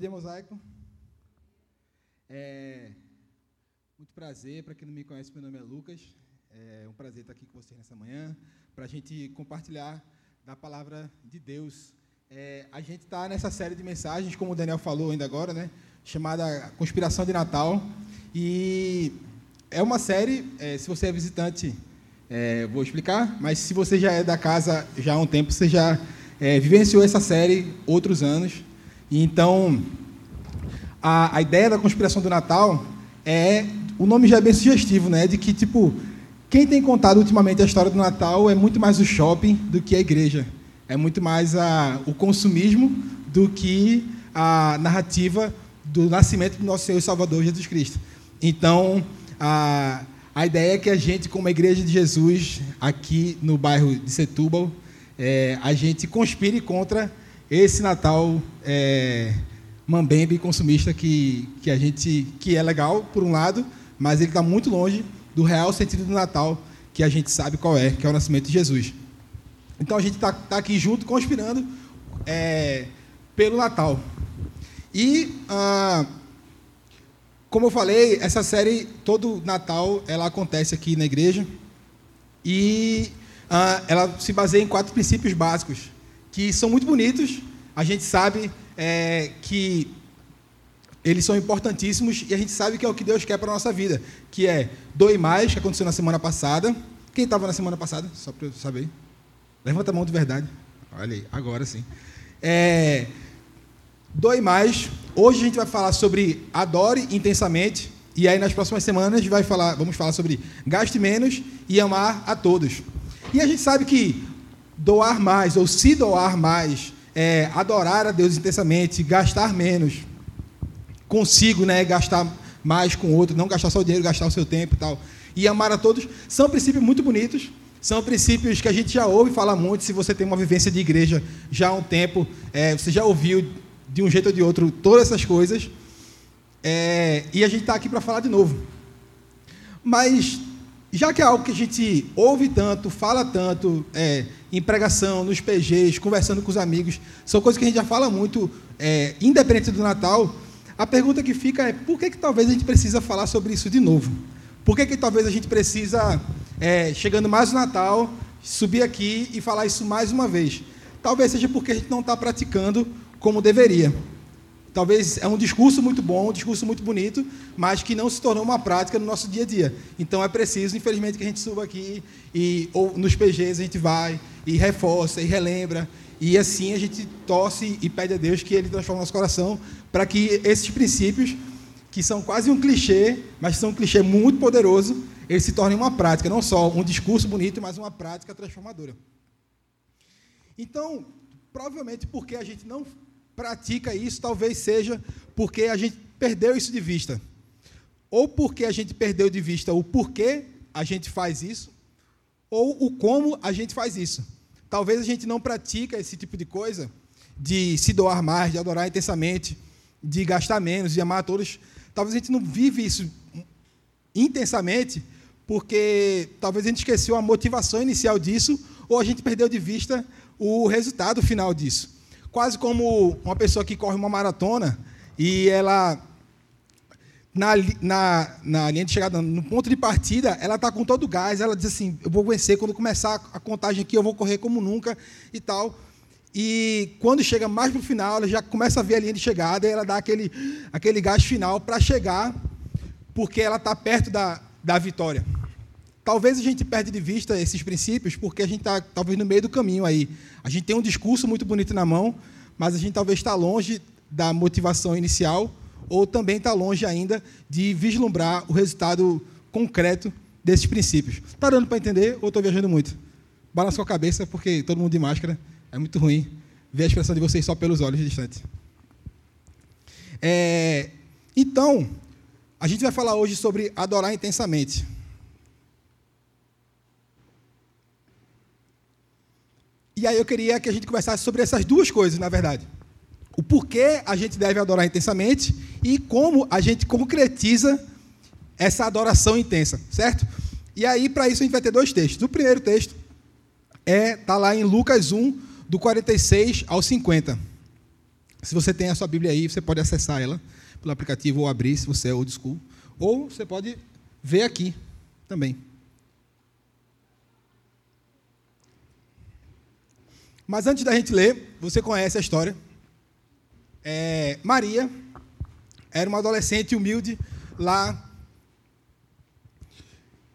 Bom dia, Mosaico. É muito prazer, para quem não me conhece, meu nome é Lucas. É um prazer estar aqui com vocês nessa manhã, para a gente compartilhar da palavra de Deus. É, a gente está nessa série de mensagens, como o Daniel falou ainda agora, né, chamada Conspiração de Natal. E é uma série, é, se você é visitante, é, vou explicar, mas se você já é da casa já há um tempo, você já é, vivenciou essa série outros anos. Então, a, a ideia da conspiração do Natal é. O nome já é bem sugestivo, né? De que, tipo, quem tem contado ultimamente a história do Natal é muito mais o shopping do que a igreja. É muito mais a, o consumismo do que a narrativa do nascimento do nosso Senhor e Salvador Jesus Cristo. Então, a, a ideia é que a gente, como a Igreja de Jesus, aqui no bairro de Setúbal, é, a gente conspire contra esse Natal é, mambembe consumista que, que a gente que é legal por um lado, mas ele está muito longe do real sentido do Natal que a gente sabe qual é, que é o nascimento de Jesus. Então a gente está tá aqui junto conspirando é, pelo Natal. E ah, como eu falei, essa série todo Natal ela acontece aqui na igreja e ah, ela se baseia em quatro princípios básicos, que são muito bonitos. A gente sabe é, que eles são importantíssimos e a gente sabe que é o que Deus quer para a nossa vida, que é doe mais, que aconteceu na semana passada. Quem estava na semana passada? Só para eu saber. Levanta a mão de verdade. Olha aí, agora sim. É, doe mais. Hoje a gente vai falar sobre adore intensamente. E aí nas próximas semanas vai falar, vamos falar sobre gaste menos e amar a todos. E a gente sabe que doar mais, ou se doar mais, é, adorar a Deus intensamente, gastar menos, consigo né, gastar mais com outro, não gastar só o dinheiro, gastar o seu tempo e tal, e amar a todos, são princípios muito bonitos, são princípios que a gente já ouve falar muito, se você tem uma vivência de igreja já há um tempo, é, você já ouviu de um jeito ou de outro todas essas coisas, é, e a gente está aqui para falar de novo. Mas já que é algo que a gente ouve tanto, fala tanto, é, em pregação, nos PGs, conversando com os amigos, são coisas que a gente já fala muito, é, independente do Natal, a pergunta que fica é por que, que talvez a gente precisa falar sobre isso de novo? Por que, que talvez a gente precisa, é, chegando mais no Natal, subir aqui e falar isso mais uma vez? Talvez seja porque a gente não está praticando como deveria. Talvez é um discurso muito bom, um discurso muito bonito, mas que não se tornou uma prática no nosso dia a dia. Então é preciso, infelizmente, que a gente suba aqui e ou nos PGs a gente vai e reforça e relembra e assim a gente torce e pede a Deus que Ele transforme nosso coração para que esses princípios que são quase um clichê, mas são um clichê muito poderoso, eles se tornem uma prática, não só um discurso bonito, mas uma prática transformadora. Então, provavelmente porque a gente não pratica isso, talvez seja porque a gente perdeu isso de vista. Ou porque a gente perdeu de vista o porquê a gente faz isso, ou o como a gente faz isso. Talvez a gente não pratica esse tipo de coisa, de se doar mais, de adorar intensamente, de gastar menos, de amar a todos. Talvez a gente não vive isso intensamente, porque talvez a gente esqueceu a motivação inicial disso, ou a gente perdeu de vista o resultado final disso quase como uma pessoa que corre uma maratona e ela na, na, na linha de chegada, no ponto de partida, ela está com todo o gás, ela diz assim, eu vou vencer, quando começar a contagem aqui, eu vou correr como nunca e tal. E quando chega mais para o final, ela já começa a ver a linha de chegada e ela dá aquele, aquele gás final para chegar, porque ela está perto da, da vitória. Talvez a gente perde de vista esses princípios porque a gente está talvez no meio do caminho aí. A gente tem um discurso muito bonito na mão, mas a gente talvez está longe da motivação inicial ou também está longe ainda de vislumbrar o resultado concreto desses princípios. Está dando para entender ou estou viajando muito? Balança com a cabeça porque todo mundo de máscara é muito ruim ver a expressão de vocês só pelos olhos distantes. É, então, a gente vai falar hoje sobre adorar intensamente. E aí eu queria que a gente conversasse sobre essas duas coisas, na verdade. O porquê a gente deve adorar intensamente e como a gente concretiza essa adoração intensa, certo? E aí, para isso, a gente vai ter dois textos. O primeiro texto é tá lá em Lucas 1, do 46 ao 50. Se você tem a sua Bíblia aí, você pode acessar ela pelo aplicativo ou abrir, se você é old school. Ou você pode ver aqui também. Mas antes da gente ler, você conhece a história. É, Maria era uma adolescente humilde lá.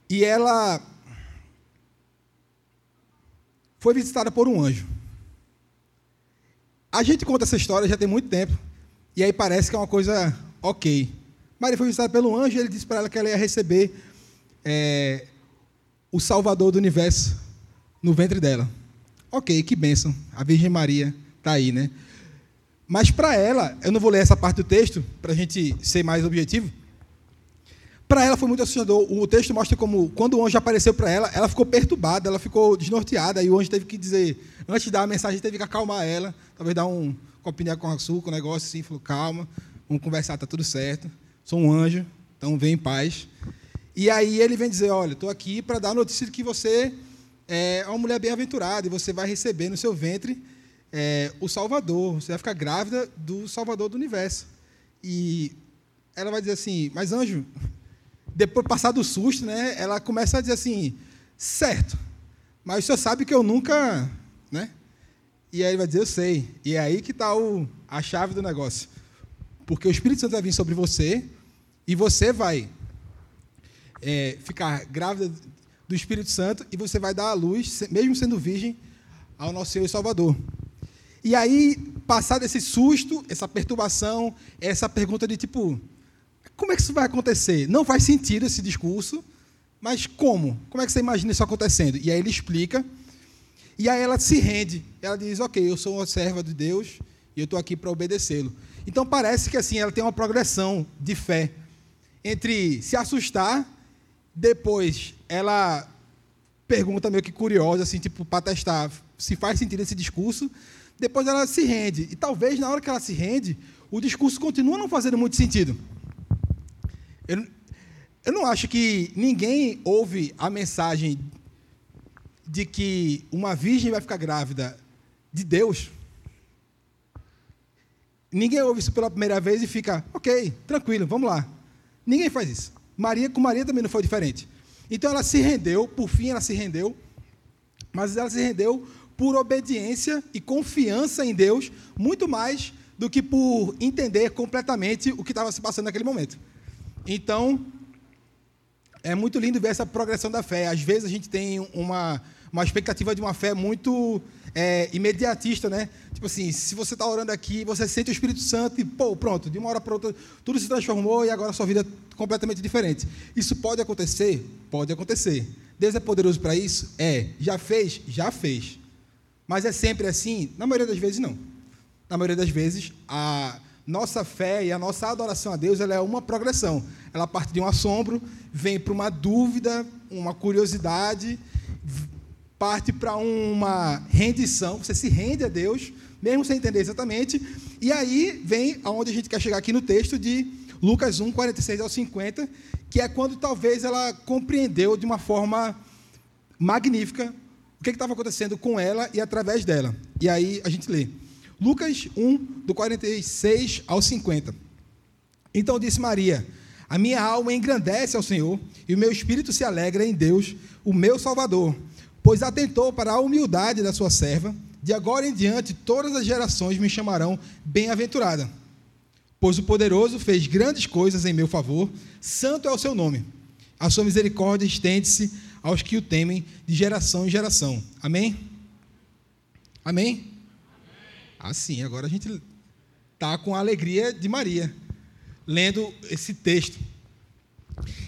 E ela foi visitada por um anjo. A gente conta essa história já tem muito tempo. E aí parece que é uma coisa ok. Maria foi visitada pelo anjo e ele disse para ela que ela ia receber é, o Salvador do universo no ventre dela. Ok, que bênção. A Virgem Maria está aí, né? Mas para ela, eu não vou ler essa parte do texto, para a gente ser mais objetivo. Para ela foi muito assustador. O texto mostra como, quando o anjo apareceu para ela, ela ficou perturbada, ela ficou desnorteada, e o anjo teve que dizer, antes de dar a mensagem, teve que acalmar ela, talvez dar um copinho com açúcar, um negócio assim, falou, calma, vamos conversar, está tudo certo. Sou um anjo, então vem em paz. E aí ele vem dizer, olha, estou aqui para dar a notícia de que você é uma mulher bem-aventurada, e você vai receber no seu ventre é, o Salvador, você vai ficar grávida do Salvador do universo. E ela vai dizer assim, mas anjo, depois passar do susto, né, ela começa a dizer assim, certo, mas o senhor sabe que eu nunca, né? E aí ele vai dizer, eu sei. E é aí que está a chave do negócio. Porque o Espírito Santo vai vir sobre você e você vai é, ficar grávida do Espírito Santo e você vai dar à luz, mesmo sendo virgem, ao nosso Senhor e Salvador. E aí, passar desse susto, essa perturbação, essa pergunta de tipo, como é que isso vai acontecer? Não faz sentido esse discurso, mas como? Como é que você imagina isso acontecendo? E aí ele explica, e aí ela se rende. Ela diz, ok, eu sou uma serva de Deus e eu estou aqui para obedecê-lo. Então parece que assim ela tem uma progressão de fé entre se assustar, depois ela pergunta meio que curiosa, assim, tipo, para testar se faz sentido esse discurso, depois ela se rende. E talvez na hora que ela se rende, o discurso continua não fazendo muito sentido. Eu, eu não acho que ninguém ouve a mensagem de que uma virgem vai ficar grávida de Deus. Ninguém ouve isso pela primeira vez e fica, ok, tranquilo, vamos lá. Ninguém faz isso. Maria com Maria também não foi diferente. Então ela se rendeu, por fim ela se rendeu, mas ela se rendeu por obediência e confiança em Deus, muito mais do que por entender completamente o que estava se passando naquele momento. Então, é muito lindo ver essa progressão da fé. Às vezes a gente tem uma, uma expectativa de uma fé muito é, imediatista, né? Tipo assim, se você está orando aqui, você sente o Espírito Santo e, pô, pronto, de uma hora para outra, tudo se transformou e agora a sua vida é completamente diferente. Isso pode acontecer? Pode acontecer. Deus é poderoso para isso? É. Já fez? Já fez. Mas é sempre assim? Na maioria das vezes, não. Na maioria das vezes, a nossa fé e a nossa adoração a Deus ela é uma progressão. Ela parte de um assombro, vem para uma dúvida, uma curiosidade, parte para uma rendição. Você se rende a Deus, mesmo sem entender exatamente. E aí vem aonde a gente quer chegar aqui no texto de Lucas 1, 46 ao 50, que é quando talvez ela compreendeu de uma forma magnífica o que estava acontecendo com ela e através dela. E aí a gente lê. Lucas 1, do 46 ao 50. Então disse Maria: A minha alma engrandece ao Senhor, e o meu espírito se alegra em Deus, o meu Salvador, pois atentou para a humildade da sua serva. De agora em diante, todas as gerações me chamarão bem-aventurada. Pois o poderoso fez grandes coisas em meu favor, santo é o seu nome. A sua misericórdia estende-se aos que o temem de geração em geração. Amém? Amém? Assim, agora a gente está com a alegria de Maria, lendo esse texto.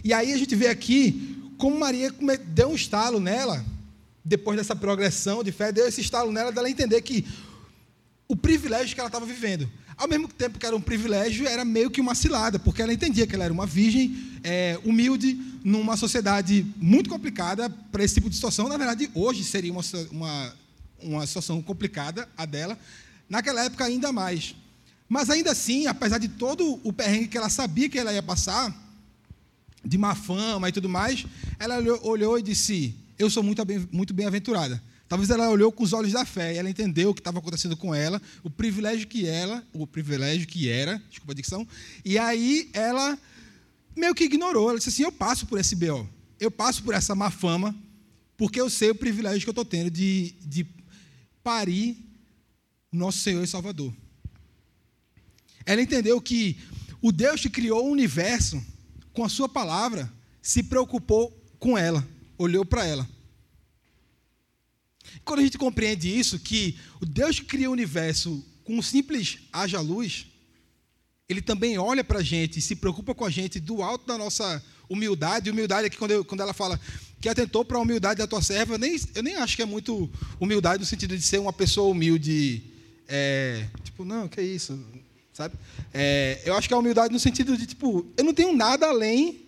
E aí a gente vê aqui como Maria deu um estalo nela, depois dessa progressão de fé, deu esse estalo nela dela entender que o privilégio que ela estava vivendo. Ao mesmo tempo que era um privilégio, era meio que uma cilada, porque ela entendia que ela era uma virgem é, humilde, numa sociedade muito complicada para esse tipo de situação. Na verdade, hoje seria uma, uma, uma situação complicada a dela, naquela época ainda mais. Mas ainda assim, apesar de todo o perrengue que ela sabia que ela ia passar, de má fama e tudo mais, ela olhou e disse: Eu sou muito bem-aventurada. Talvez ela olhou com os olhos da fé e ela entendeu o que estava acontecendo com ela, o privilégio que ela, o privilégio que era, desculpa a dicção, e aí ela meio que ignorou. Ela disse assim: Eu passo por esse BO, eu passo por essa má fama, porque eu sei o privilégio que eu estou tendo de, de parir nosso Senhor e Salvador. Ela entendeu que o Deus que criou o universo, com a sua palavra, se preocupou com ela, olhou para ela. Quando a gente compreende isso, que o Deus que cria o universo com um simples haja luz, ele também olha para a gente, se preocupa com a gente do alto da nossa humildade. Humildade aqui, quando, eu, quando ela fala que atentou para a humildade da tua serva, eu nem, eu nem acho que é muito humildade no sentido de ser uma pessoa humilde. É, tipo, não, que é isso, sabe? É, eu acho que é humildade no sentido de, tipo, eu não tenho nada além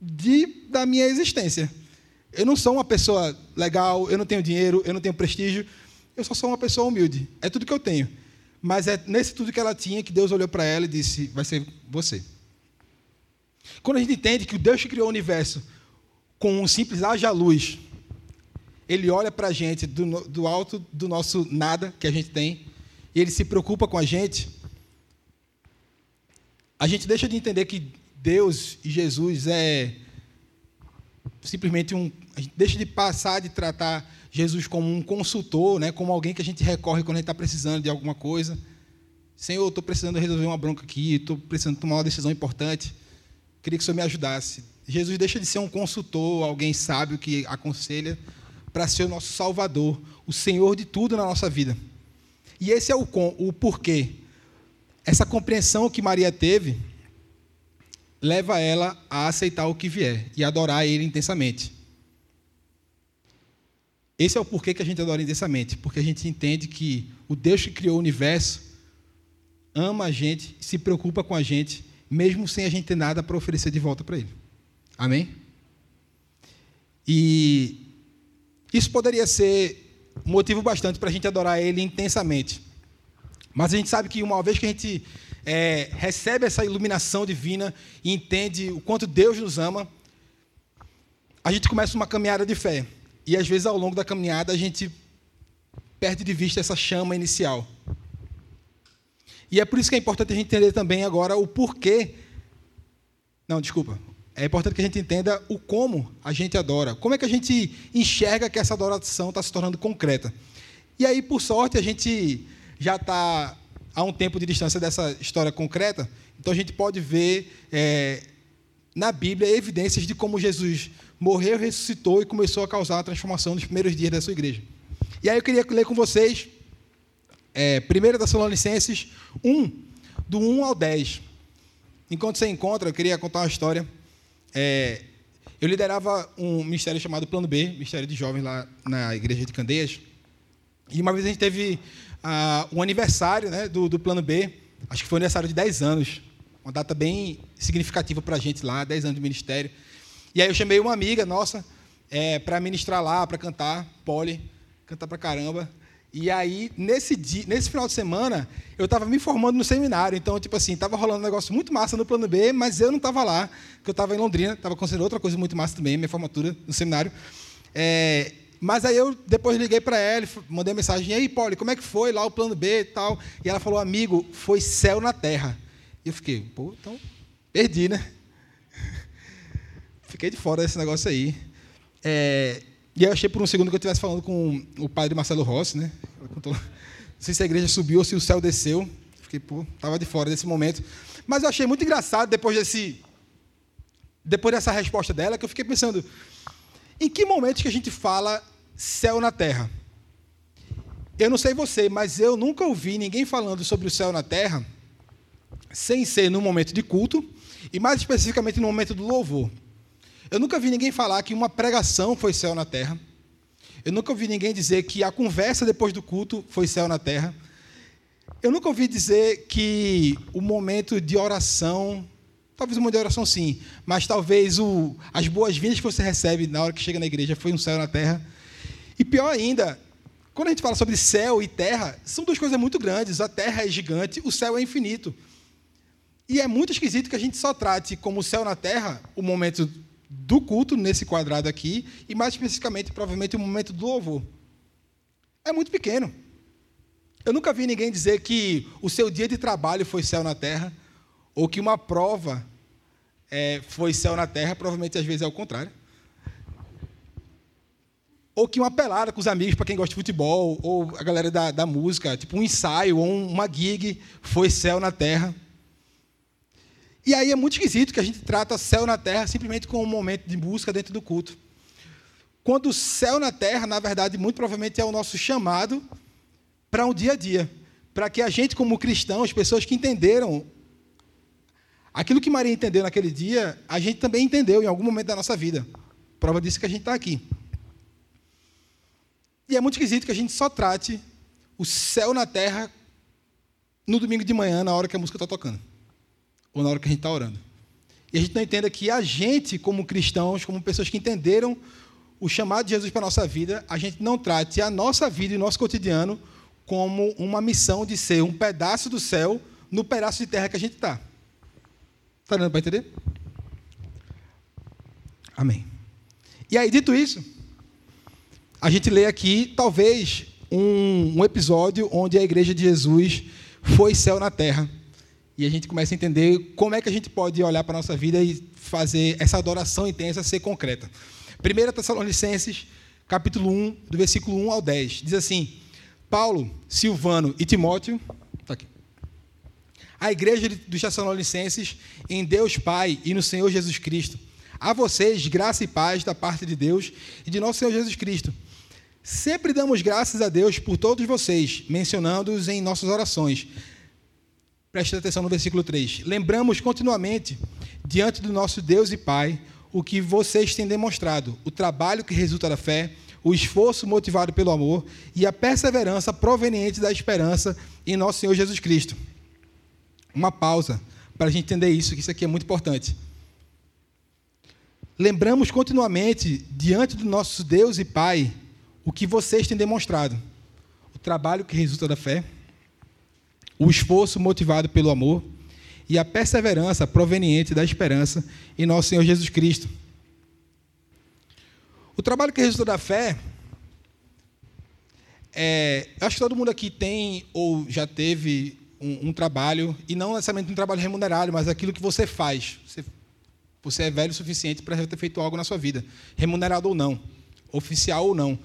de, da minha existência. Eu não sou uma pessoa legal, eu não tenho dinheiro, eu não tenho prestígio, eu só sou uma pessoa humilde. É tudo que eu tenho. Mas é nesse tudo que ela tinha que Deus olhou para ela e disse: vai ser você. Quando a gente entende que Deus que criou o universo com um simples haja luz, ele olha para a gente do, do alto do nosso nada que a gente tem, e ele se preocupa com a gente, a gente deixa de entender que Deus e Jesus é simplesmente um. A gente deixa de passar de tratar Jesus como um consultor, né, como alguém que a gente recorre quando a gente está precisando de alguma coisa. Senhor, estou precisando resolver uma bronca aqui, estou precisando tomar uma decisão importante. Queria que o Senhor me ajudasse. Jesus deixa de ser um consultor, alguém sábio que aconselha, para ser o nosso Salvador, o Senhor de tudo na nossa vida. E esse é o, o porquê. Essa compreensão que Maria teve leva ela a aceitar o que vier e adorar Ele intensamente. Esse é o porquê que a gente adora intensamente, porque a gente entende que o Deus que criou o universo ama a gente, se preocupa com a gente, mesmo sem a gente ter nada para oferecer de volta para Ele. Amém? E isso poderia ser motivo bastante para a gente adorar Ele intensamente. Mas a gente sabe que uma vez que a gente é, recebe essa iluminação divina e entende o quanto Deus nos ama, a gente começa uma caminhada de fé. E às vezes ao longo da caminhada a gente perde de vista essa chama inicial. E é por isso que é importante a gente entender também agora o porquê. Não, desculpa. É importante que a gente entenda o como a gente adora. Como é que a gente enxerga que essa adoração está se tornando concreta. E aí, por sorte, a gente já está há um tempo de distância dessa história concreta, então a gente pode ver é, na Bíblia evidências de como Jesus morreu, ressuscitou e começou a causar a transformação nos primeiros dias da sua igreja. E aí eu queria ler com vocês é, 1 Tessalonicenses 1, do 1 ao 10. Enquanto você encontra, eu queria contar uma história. É, eu liderava um ministério chamado Plano B, Ministério de Jovens lá na igreja de Candeias. E uma vez a gente teve ah, um aniversário né, do, do Plano B, acho que foi um aniversário de 10 anos, uma data bem significativa para a gente lá, 10 anos de ministério. E aí eu chamei uma amiga nossa é, para ministrar lá, para cantar, Poli, cantar para caramba. E aí, nesse, dia, nesse final de semana, eu estava me formando no seminário. Então, tipo assim, estava rolando um negócio muito massa no plano B, mas eu não estava lá, porque eu estava em Londrina, estava acontecendo outra coisa muito massa também, minha formatura no seminário. É, mas aí eu depois liguei para ela, mandei mensagem, e aí, Poli, como é que foi lá o plano B e tal? E ela falou, amigo, foi céu na terra. E eu fiquei, pô, então, perdi, né? Fiquei de fora desse negócio aí. É, e eu achei por um segundo que eu estivesse falando com o padre Marcelo Rossi, né? Não sei se a igreja subiu ou se o céu desceu. Fiquei, pô, estava de fora desse momento. Mas eu achei muito engraçado depois desse. Depois dessa resposta dela, que eu fiquei pensando, em que momento que a gente fala céu na terra? Eu não sei você, mas eu nunca ouvi ninguém falando sobre o céu na terra sem ser no momento de culto e mais especificamente no momento do louvor. Eu nunca vi ninguém falar que uma pregação foi céu na terra. Eu nunca ouvi ninguém dizer que a conversa depois do culto foi céu na terra. Eu nunca ouvi dizer que o momento de oração Talvez uma oração sim, mas talvez o, as boas-vindas que você recebe na hora que chega na igreja foi um céu na terra. E pior ainda, quando a gente fala sobre céu e terra, são duas coisas muito grandes. A terra é gigante, o céu é infinito. E é muito esquisito que a gente só trate como céu na terra o momento do culto, nesse quadrado aqui, e mais especificamente, provavelmente, o momento do louvor. é muito pequeno. Eu nunca vi ninguém dizer que o seu dia de trabalho foi céu na terra, ou que uma prova é, foi céu na terra, provavelmente às vezes é o contrário. Ou que uma pelada com os amigos, para quem gosta de futebol, ou a galera da, da música, tipo um ensaio ou uma gig, foi céu na terra. E aí é muito esquisito que a gente trata céu na terra simplesmente como um momento de busca dentro do culto. Quando o céu na terra, na verdade, muito provavelmente é o nosso chamado para um dia a dia. Para que a gente, como cristãos, pessoas que entenderam aquilo que Maria entendeu naquele dia, a gente também entendeu em algum momento da nossa vida. Prova disso que a gente está aqui. E é muito esquisito que a gente só trate o céu na terra no domingo de manhã, na hora que a música está tocando. Ou na hora que a gente está orando. E a gente não entenda que a gente, como cristãos, como pessoas que entenderam o chamado de Jesus para a nossa vida, a gente não trate a nossa vida e o nosso cotidiano como uma missão de ser um pedaço do céu no pedaço de terra que a gente está. Está dando para entender? Amém. E aí, dito isso, a gente lê aqui, talvez, um, um episódio onde a igreja de Jesus foi céu na terra. E a gente começa a entender como é que a gente pode olhar para a nossa vida e fazer essa adoração intensa ser concreta. 1 Tessalonicenses, capítulo 1, do versículo 1 ao 10, diz assim: Paulo, Silvano e Timóteo. A igreja dos Tessalonicenses, em Deus Pai e no Senhor Jesus Cristo. A vocês, graça e paz da parte de Deus e de nosso Senhor Jesus Cristo. Sempre damos graças a Deus por todos vocês, mencionando-os em nossas orações. Preste atenção no versículo 3. Lembramos continuamente, diante do nosso Deus e Pai, o que vocês têm demonstrado, o trabalho que resulta da fé, o esforço motivado pelo amor e a perseverança proveniente da esperança em nosso Senhor Jesus Cristo. Uma pausa para a gente entender isso, que isso aqui é muito importante. Lembramos continuamente, diante do nosso Deus e Pai, o que vocês têm demonstrado: o trabalho que resulta da fé, o esforço motivado pelo amor e a perseverança proveniente da esperança em nosso Senhor Jesus Cristo. O trabalho que resulta da fé, é, acho que todo mundo aqui tem ou já teve um, um, trabalho, e não necessariamente um trabalho remunerado, mas aquilo que você faz. Você, você é velho o suficiente para ter feito algo na sua vida, remunerado ou não, oficial ou não.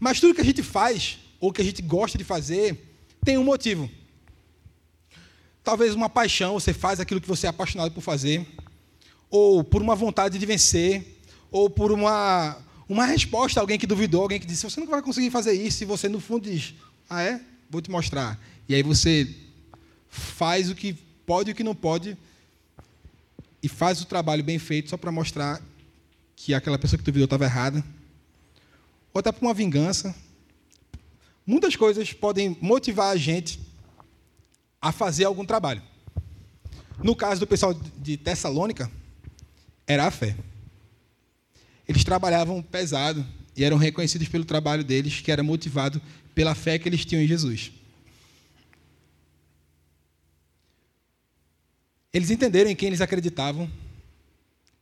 Mas tudo que a gente faz, ou que a gente gosta de fazer, tem um motivo. Talvez uma paixão, você faz aquilo que você é apaixonado por fazer, ou por uma vontade de vencer, ou por uma, uma resposta a alguém que duvidou, alguém que disse: Você não vai conseguir fazer isso. E você, no fundo, diz: Ah, é? Vou te mostrar. E aí você faz o que pode e o que não pode, e faz o trabalho bem feito só para mostrar que aquela pessoa que duvidou estava errada. Ou até por uma vingança. Muitas coisas podem motivar a gente a fazer algum trabalho. No caso do pessoal de Tessalônica, era a fé. Eles trabalhavam pesado e eram reconhecidos pelo trabalho deles, que era motivado pela fé que eles tinham em Jesus. Eles entenderam em quem eles acreditavam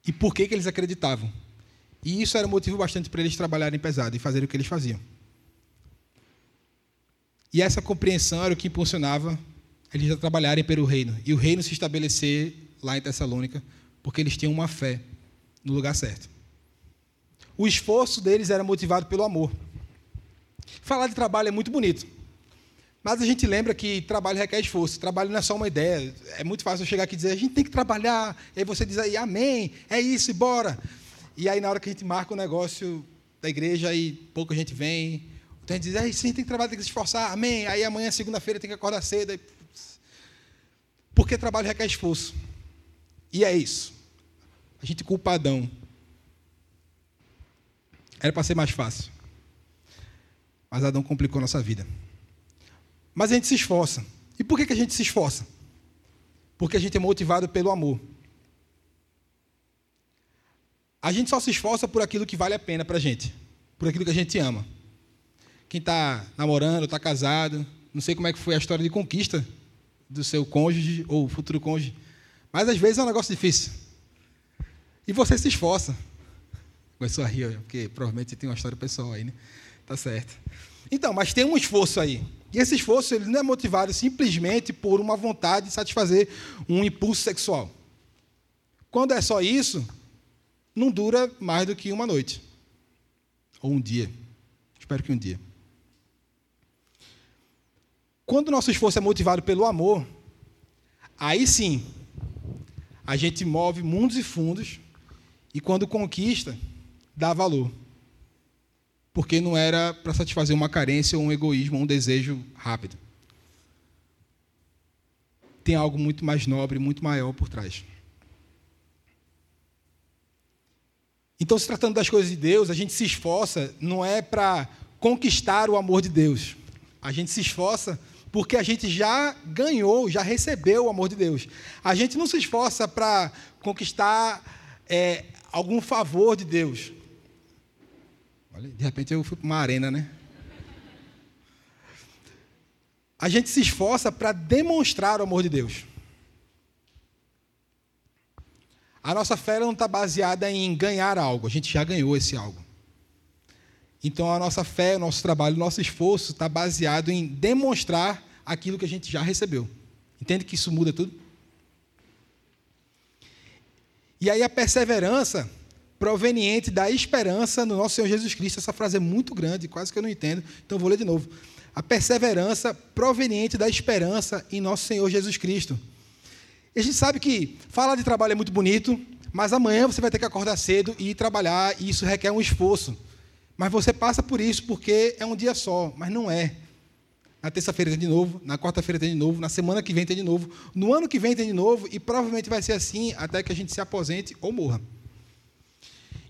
e por que, que eles acreditavam. E isso era um motivo bastante para eles trabalharem pesado e fazerem o que eles faziam. E essa compreensão era o que impulsionava eles a trabalharem pelo reino. E o reino se estabelecer lá em Tessalônica, porque eles tinham uma fé no lugar certo. O esforço deles era motivado pelo amor. Falar de trabalho é muito bonito. Mas a gente lembra que trabalho requer esforço. Trabalho não é só uma ideia. É muito fácil eu chegar aqui e dizer, a gente tem que trabalhar. E aí você diz aí, amém, é isso, bora. E aí na hora que a gente marca o negócio da igreja, aí pouca gente vem. Então a gente diz, é, sim, tem que trabalhar, tem que se esforçar, amém. Aí amanhã, segunda-feira, tem que acordar cedo. Aí... Porque trabalho requer esforço. E é isso. A gente culpadão era para ser mais fácil. Mas Adão complicou nossa vida. Mas a gente se esforça. E por que, que a gente se esforça? Porque a gente é motivado pelo amor. A gente só se esforça por aquilo que vale a pena para a gente, por aquilo que a gente ama. Quem está namorando, está casado, não sei como é que foi a história de conquista do seu cônjuge ou futuro cônjuge, mas às vezes é um negócio difícil. E você se esforça. Começou a rir, porque provavelmente você tem uma história pessoal aí, né? Tá certo. Então, mas tem um esforço aí. E esse esforço ele não é motivado simplesmente por uma vontade de satisfazer um impulso sexual. Quando é só isso, não dura mais do que uma noite. Ou um dia. Espero que um dia. Quando o nosso esforço é motivado pelo amor, aí sim, a gente move mundos e fundos, e quando conquista, dá valor. Porque não era para satisfazer uma carência, um egoísmo, um desejo rápido. Tem algo muito mais nobre, muito maior por trás. Então, se tratando das coisas de Deus, a gente se esforça não é para conquistar o amor de Deus. A gente se esforça porque a gente já ganhou, já recebeu o amor de Deus. A gente não se esforça para conquistar é, algum favor de Deus. Olha, de repente eu fui para uma arena, né? A gente se esforça para demonstrar o amor de Deus. A nossa fé não está baseada em ganhar algo, a gente já ganhou esse algo. Então a nossa fé, o nosso trabalho, o nosso esforço está baseado em demonstrar aquilo que a gente já recebeu. Entende que isso muda tudo? E aí a perseverança proveniente da esperança no nosso Senhor Jesus Cristo. Essa frase é muito grande, quase que eu não entendo, então vou ler de novo. A perseverança proveniente da esperança em nosso Senhor Jesus Cristo. E a gente sabe que falar de trabalho é muito bonito, mas amanhã você vai ter que acordar cedo e ir trabalhar, e isso requer um esforço. Mas você passa por isso porque é um dia só, mas não é. Na terça-feira tem de novo, na quarta-feira tem de novo, na semana que vem tem de novo, no ano que vem tem de novo, e provavelmente vai ser assim até que a gente se aposente ou morra.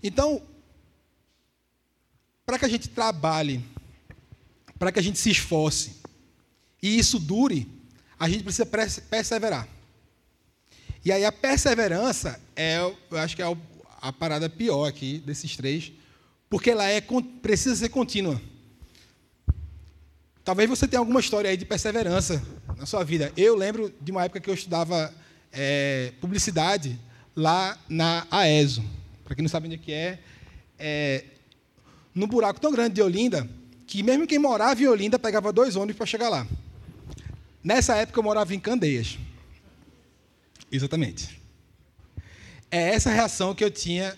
Então, para que a gente trabalhe, para que a gente se esforce, e isso dure, a gente precisa perseverar. E aí a perseverança é, eu acho que é a parada pior aqui desses três, porque ela é precisa ser contínua. Talvez você tenha alguma história aí de perseverança na sua vida. Eu lembro de uma época que eu estudava é, publicidade lá na AESO. Para quem não sabe onde é que é, é, num buraco tão grande de Olinda, que mesmo quem morava em Olinda pegava dois ônibus para chegar lá. Nessa época eu morava em Candeias. Exatamente. É essa reação que eu tinha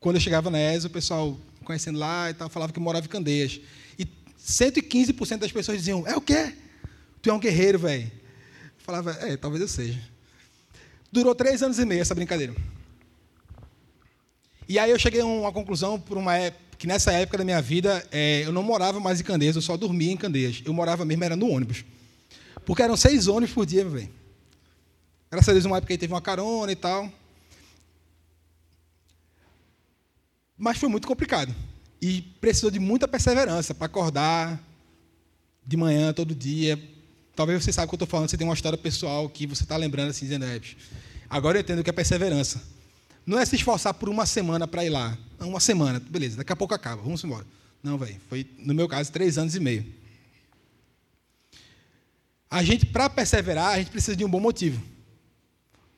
quando eu chegava na ESO, o pessoal conhecendo lá e tal, falava que eu morava em Candeias. E 115% das pessoas diziam: É o quê? Tu é um guerreiro, velho. Falava: É, talvez eu seja. Durou três anos e meio essa brincadeira. E aí eu cheguei a uma conclusão por uma época, que nessa época da minha vida é, eu não morava mais em Candeias, eu só dormia em Candeias. Eu morava mesmo era no ônibus. Porque eram seis ônibus por dia, velho. Graças a Deus, uma época aí teve uma carona e tal. Mas foi muito complicado. E precisou de muita perseverança para acordar de manhã, todo dia. Talvez você saiba o que eu estou falando, você tem uma história pessoal que você está lembrando assim, dizendo, é, agora eu entendo o que é perseverança. Não é se esforçar por uma semana para ir lá. Não, uma semana, beleza, daqui a pouco acaba, vamos embora. Não, velho, foi, no meu caso, três anos e meio. A gente, para perseverar, a gente precisa de um bom motivo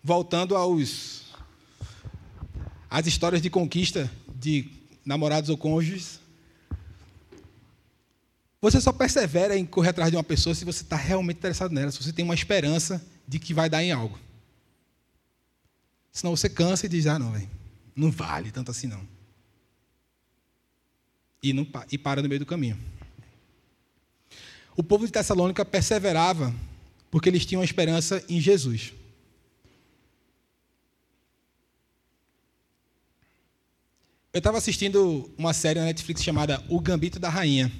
voltando aos as histórias de conquista de namorados ou cônjuges, você só persevera em correr atrás de uma pessoa se você está realmente interessado nela, se você tem uma esperança de que vai dar em algo. Senão você cansa e diz, ah, não, véio, não vale tanto assim não. E, não, e para no meio do caminho. O povo de Tessalônica perseverava porque eles tinham esperança em Jesus. Eu estava assistindo uma série na Netflix chamada O Gambito da Rainha.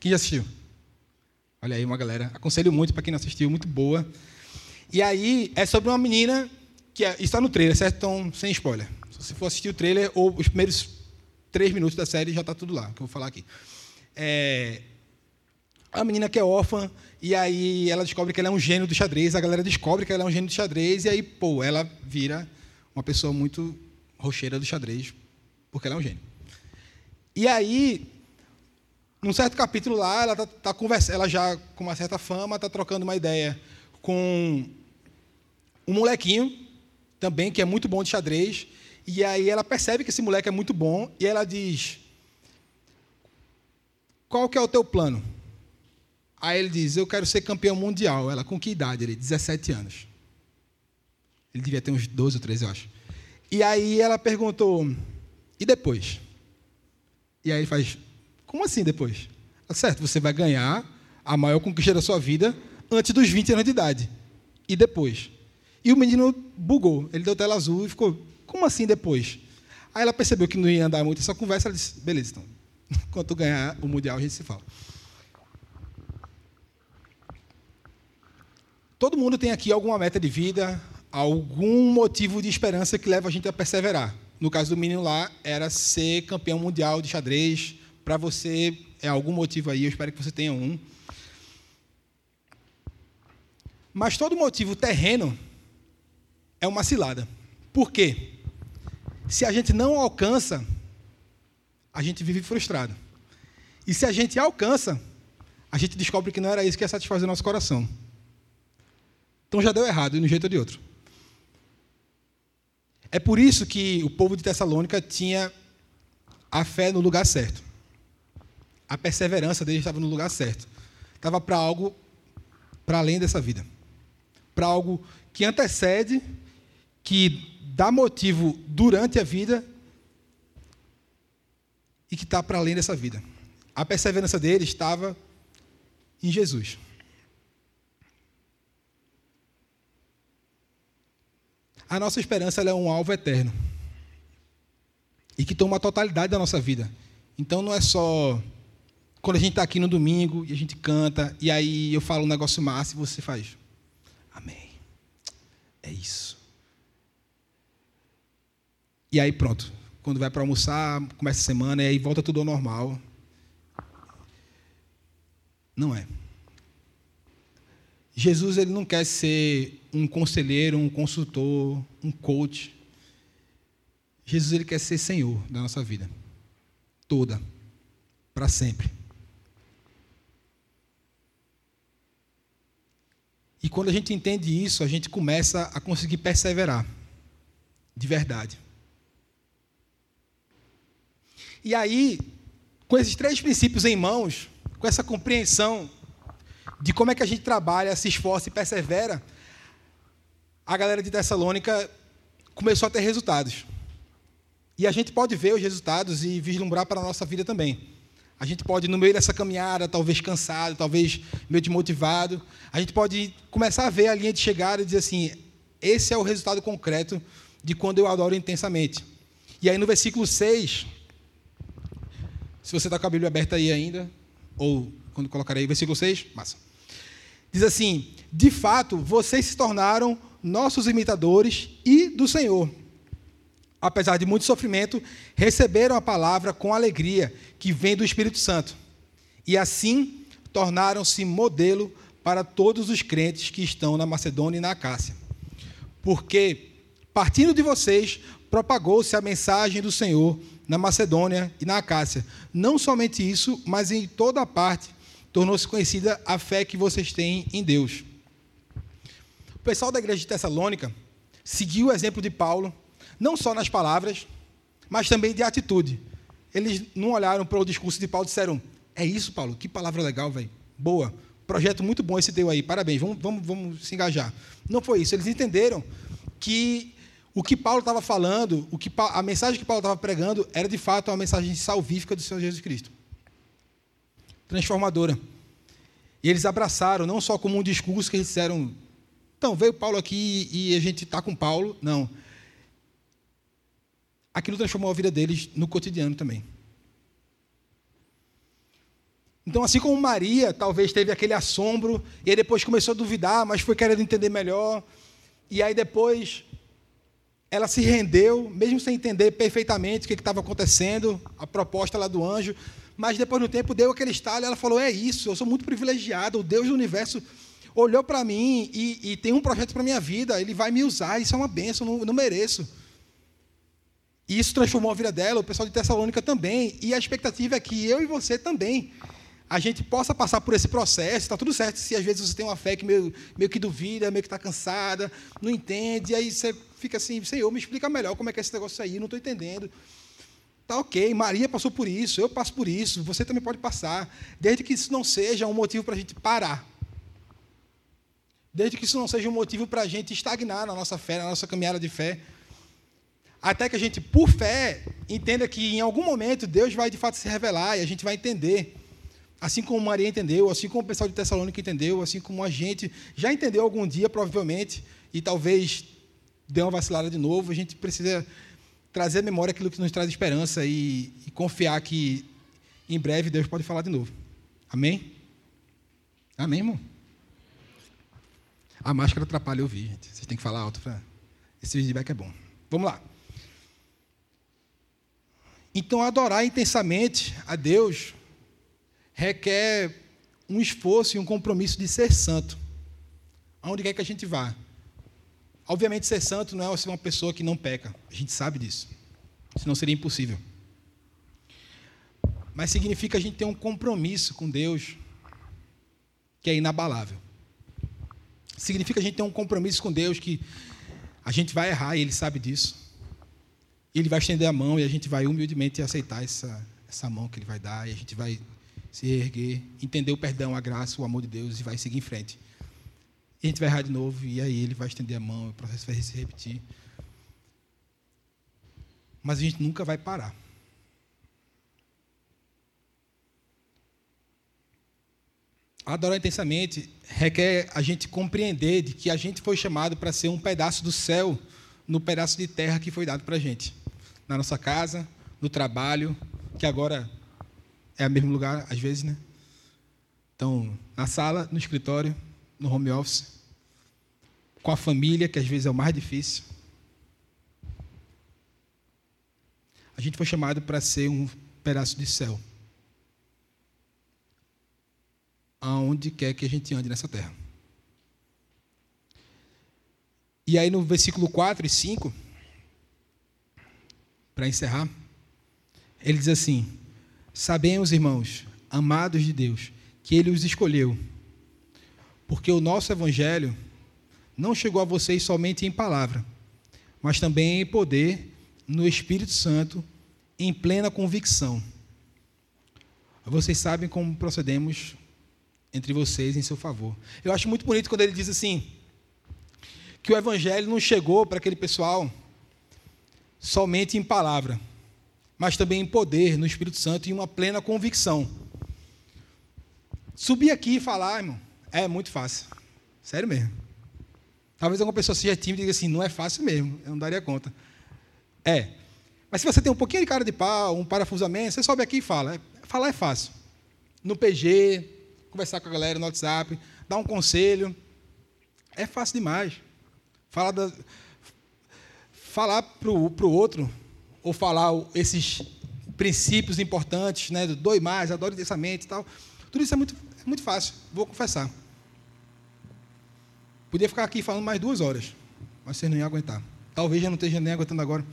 Quem já assistiu? Olha aí, uma galera. Aconselho muito para quem não assistiu, muito boa. E aí é sobre uma menina que é, está no trailer, certo? Então, sem spoiler. Se você for assistir o trailer ou os primeiros três minutos da série, já está tudo lá, que eu vou falar aqui. É, a menina que é órfã, e aí ela descobre que ela é um gênio do xadrez, a galera descobre que ela é um gênio do xadrez, e aí, pô, ela vira uma pessoa muito rocheira do xadrez, porque ela é um gênio. E aí, num certo capítulo lá, ela tá, tá conversando, ela já com uma certa fama, está trocando uma ideia com um molequinho também que é muito bom de xadrez. E aí ela percebe que esse moleque é muito bom e ela diz: qual que é o teu plano? Aí ele diz, eu quero ser campeão mundial. Ela, com que idade? Ele, 17 anos. Ele devia ter uns 12 ou 13, eu acho. E aí ela perguntou, e depois? E aí ele faz, como assim depois? Tá certo, você vai ganhar a maior conquista da sua vida antes dos 20 anos de idade. E depois? E o menino bugou. Ele deu tela azul e ficou, como assim depois? Aí ela percebeu que não ia andar muito essa conversa, ela disse, beleza, então, quando ganhar o Mundial a gente se fala. Todo mundo tem aqui alguma meta de vida, algum motivo de esperança que leva a gente a perseverar. No caso do menino lá, era ser campeão mundial de xadrez. Para você, é algum motivo aí, eu espero que você tenha um. Mas todo motivo terreno é uma cilada. Por quê? Se a gente não alcança, a gente vive frustrado. E se a gente alcança, a gente descobre que não era isso que ia satisfazer o nosso coração. Então já deu errado, de um jeito ou de outro. É por isso que o povo de Tessalônica tinha a fé no lugar certo. A perseverança deles estava no lugar certo. Estava para algo para além dessa vida. Para algo que antecede, que dá motivo durante a vida e que está para além dessa vida. A perseverança deles estava em Jesus. A nossa esperança é um alvo eterno. E que toma a totalidade da nossa vida. Então não é só quando a gente está aqui no domingo e a gente canta, e aí eu falo um negócio massa e você faz. Amém. É isso. E aí pronto. Quando vai para almoçar, começa a semana, e aí volta tudo ao normal. Não é. Jesus ele não quer ser um conselheiro, um consultor, um coach. Jesus ele quer ser Senhor da nossa vida. Toda. Para sempre. E quando a gente entende isso, a gente começa a conseguir perseverar. De verdade. E aí, com esses três princípios em mãos, com essa compreensão de como é que a gente trabalha, se esforça e persevera, a galera de Tessalônica começou a ter resultados. E a gente pode ver os resultados e vislumbrar para a nossa vida também. A gente pode, no meio dessa caminhada, talvez cansado, talvez meio desmotivado, a gente pode começar a ver a linha de chegada e dizer assim: esse é o resultado concreto de quando eu adoro intensamente. E aí no versículo 6, se você está com a Bíblia aberta aí ainda, ou quando colocarei versículo 6, massa. Diz assim: De fato, vocês se tornaram nossos imitadores e do Senhor. Apesar de muito sofrimento, receberam a palavra com alegria que vem do Espírito Santo. E assim tornaram-se modelo para todos os crentes que estão na Macedônia e na Acácia. Porque, partindo de vocês, propagou-se a mensagem do Senhor na Macedônia e na Acácia. Não somente isso, mas em toda parte tornou-se conhecida a fé que vocês têm em Deus. O pessoal da igreja de Tessalônica seguiu o exemplo de Paulo, não só nas palavras, mas também de atitude. Eles não olharam para o discurso de Paulo e disseram: É isso, Paulo, que palavra legal, velho. Boa. Projeto muito bom esse teu aí, parabéns, vamos, vamos, vamos se engajar. Não foi isso. Eles entenderam que o que Paulo estava falando, o que, a mensagem que Paulo estava pregando, era de fato uma mensagem salvífica do Senhor Jesus Cristo transformadora. E eles abraçaram, não só como um discurso que eles disseram, então, veio Paulo aqui e a gente está com Paulo. Não. Aquilo transformou a vida deles no cotidiano também. Então, assim como Maria talvez teve aquele assombro, e aí depois começou a duvidar, mas foi querendo entender melhor, e aí depois ela se rendeu, mesmo sem entender perfeitamente o que estava acontecendo, a proposta lá do anjo, mas depois no tempo deu aquele estalo ela falou: É isso, eu sou muito privilegiada, o Deus do universo olhou para mim e, e, tem um projeto para minha vida, ele vai me usar, isso é uma benção, não, não mereço. E isso transformou a vida dela, o pessoal de Tessalônica também, e a expectativa é que eu e você também a gente possa passar por esse processo, está tudo certo se às vezes você tem uma fé que meio, meio que duvida, meio que está cansada, não entende, e aí você fica assim, Senhor, me explica melhor como é que é esse negócio aí, não estou entendendo. Tá ok, Maria passou por isso, eu passo por isso, você também pode passar, desde que isso não seja um motivo para a gente parar. Desde que isso não seja um motivo para a gente estagnar na nossa fé, na nossa caminhada de fé. Até que a gente, por fé, entenda que em algum momento Deus vai de fato se revelar e a gente vai entender. Assim como Maria entendeu, assim como o pessoal de Tessalônica entendeu, assim como a gente já entendeu algum dia, provavelmente, e talvez dê uma vacilada de novo, a gente precisa trazer à memória aquilo que nos traz esperança e, e confiar que em breve Deus pode falar de novo. Amém? Amém, irmão? A máscara atrapalha ouvir, gente. Vocês têm que falar alto. Pra... Esse feedback é bom. Vamos lá. Então, adorar intensamente a Deus requer um esforço e um compromisso de ser santo. Aonde quer que a gente vá. Obviamente, ser santo não é ser uma pessoa que não peca. A gente sabe disso. Senão seria impossível. Mas significa a gente ter um compromisso com Deus que é inabalável. Significa a gente ter um compromisso com Deus que a gente vai errar e Ele sabe disso. Ele vai estender a mão e a gente vai humildemente aceitar essa, essa mão que Ele vai dar e a gente vai se erguer, entender o perdão, a graça, o amor de Deus e vai seguir em frente. E a gente vai errar de novo, e aí ele vai estender a mão, o processo vai se repetir. Mas a gente nunca vai parar. Adorar intensamente requer a gente compreender de que a gente foi chamado para ser um pedaço do céu no pedaço de terra que foi dado para a gente. Na nossa casa, no trabalho, que agora é o mesmo lugar, às vezes, né? Então, na sala, no escritório, no home office, com a família, que às vezes é o mais difícil. A gente foi chamado para ser um pedaço de céu. Aonde quer que a gente ande nessa terra. E aí no versículo 4 e 5, para encerrar, ele diz assim: Sabemos, irmãos, amados de Deus, que Ele os escolheu porque o nosso evangelho não chegou a vocês somente em palavra, mas também em poder, no Espírito Santo, em plena convicção. Vocês sabem como procedemos entre vocês em seu favor. Eu acho muito bonito quando ele diz assim: que o evangelho não chegou para aquele pessoal somente em palavra, mas também em poder, no Espírito Santo e uma plena convicção. Subir aqui e falar, irmão, é muito fácil. Sério mesmo. Talvez alguma pessoa seja tímida e diga assim, não é fácil mesmo, eu não daria conta. É. Mas se você tem um pouquinho de cara de pau, um parafusamento, você sobe aqui e fala. É, falar é fácil. No PG, conversar com a galera no WhatsApp, dar um conselho. É fácil demais. Falar, da, falar para o outro, ou falar esses princípios importantes, né, do doe mais, adore intensamente e tal. Tudo isso é muito, é muito fácil, vou confessar. Podia ficar aqui falando mais duas horas, mas vocês não iam aguentar. Talvez já não esteja nem aguentando agora.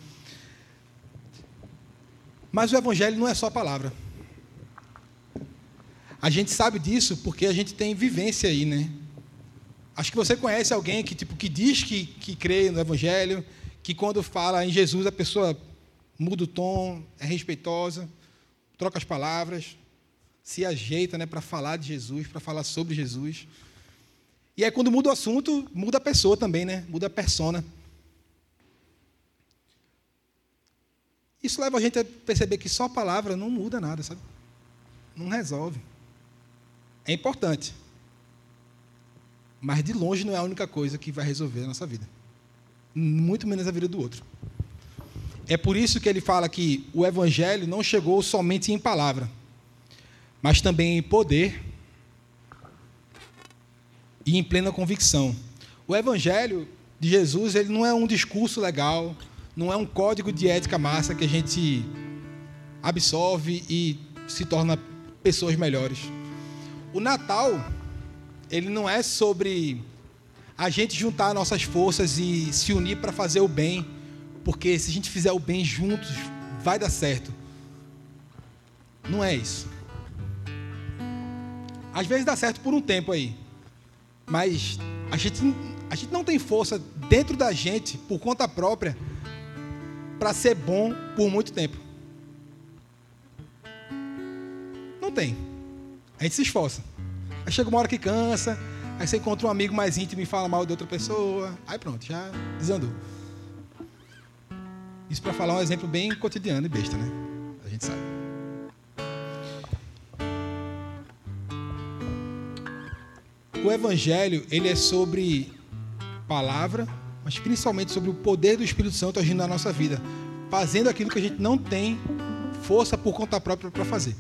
Mas o Evangelho não é só palavra. A gente sabe disso porque a gente tem vivência aí, né? Acho que você conhece alguém que, tipo, que diz que, que crê no Evangelho, que quando fala em Jesus a pessoa muda o tom, é respeitosa, troca as palavras, se ajeita né, para falar de Jesus, para falar sobre Jesus. E aí, quando muda o assunto, muda a pessoa também, né? Muda a persona. Isso leva a gente a perceber que só a palavra não muda nada, sabe? Não resolve. É importante. Mas de longe não é a única coisa que vai resolver a nossa vida. Muito menos a vida do outro. É por isso que ele fala que o evangelho não chegou somente em palavra, mas também em poder e em plena convicção. O evangelho de Jesus, ele não é um discurso legal, não é um código de ética massa que a gente absorve e se torna pessoas melhores. O Natal, ele não é sobre a gente juntar nossas forças e se unir para fazer o bem, porque se a gente fizer o bem juntos, vai dar certo. Não é isso. Às vezes dá certo por um tempo aí, mas a gente, a gente não tem força dentro da gente, por conta própria, para ser bom por muito tempo. tem. A gente se esforça. Aí chega uma hora que cansa, aí você encontra um amigo mais íntimo e fala mal de outra pessoa. Aí pronto, já desandou. Isso para falar um exemplo bem cotidiano e besta, né? A gente sabe. O evangelho, ele é sobre palavra, mas principalmente sobre o poder do Espírito Santo agindo na nossa vida, fazendo aquilo que a gente não tem força por conta própria para fazer.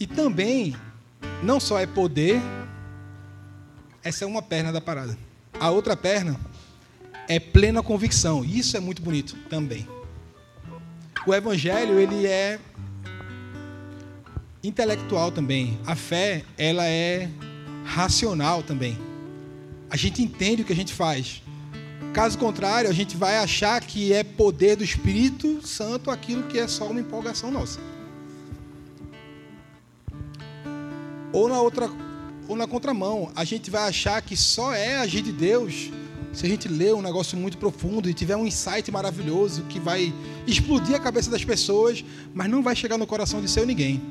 E também, não só é poder, essa é uma perna da parada. A outra perna é plena convicção. Isso é muito bonito também. O evangelho, ele é intelectual também. A fé, ela é racional também. A gente entende o que a gente faz. Caso contrário, a gente vai achar que é poder do Espírito Santo aquilo que é só uma empolgação nossa. Ou na outra, ou na contramão, a gente vai achar que só é agir de Deus se a gente ler um negócio muito profundo e tiver um insight maravilhoso que vai explodir a cabeça das pessoas, mas não vai chegar no coração de seu ninguém.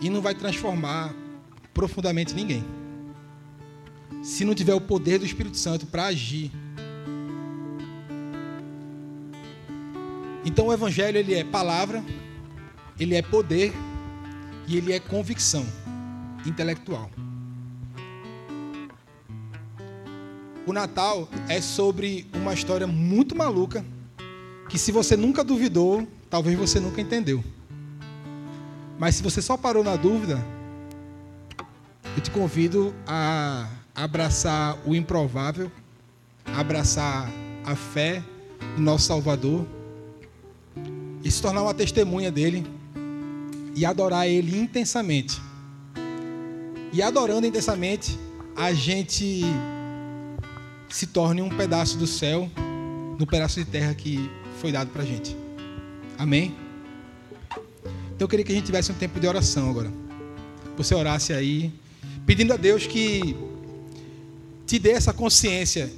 E não vai transformar profundamente ninguém. Se não tiver o poder do Espírito Santo para agir. Então o evangelho ele é palavra, ele é poder e ele é convicção intelectual. O Natal é sobre uma história muito maluca que se você nunca duvidou, talvez você nunca entendeu. Mas se você só parou na dúvida, eu te convido a abraçar o improvável, abraçar a fé do nosso Salvador e se tornar uma testemunha dele e adorar ele intensamente. E adorando intensamente, a gente se torne um pedaço do céu no pedaço de terra que foi dado para a gente. Amém? Então eu queria que a gente tivesse um tempo de oração agora. Você orasse aí, pedindo a Deus que te dê essa consciência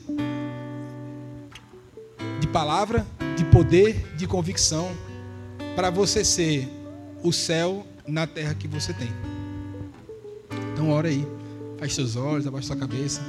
de palavra, de poder, de convicção, para você ser o céu na terra que você tem. Então ora aí, feche seus olhos, abaixe sua cabeça.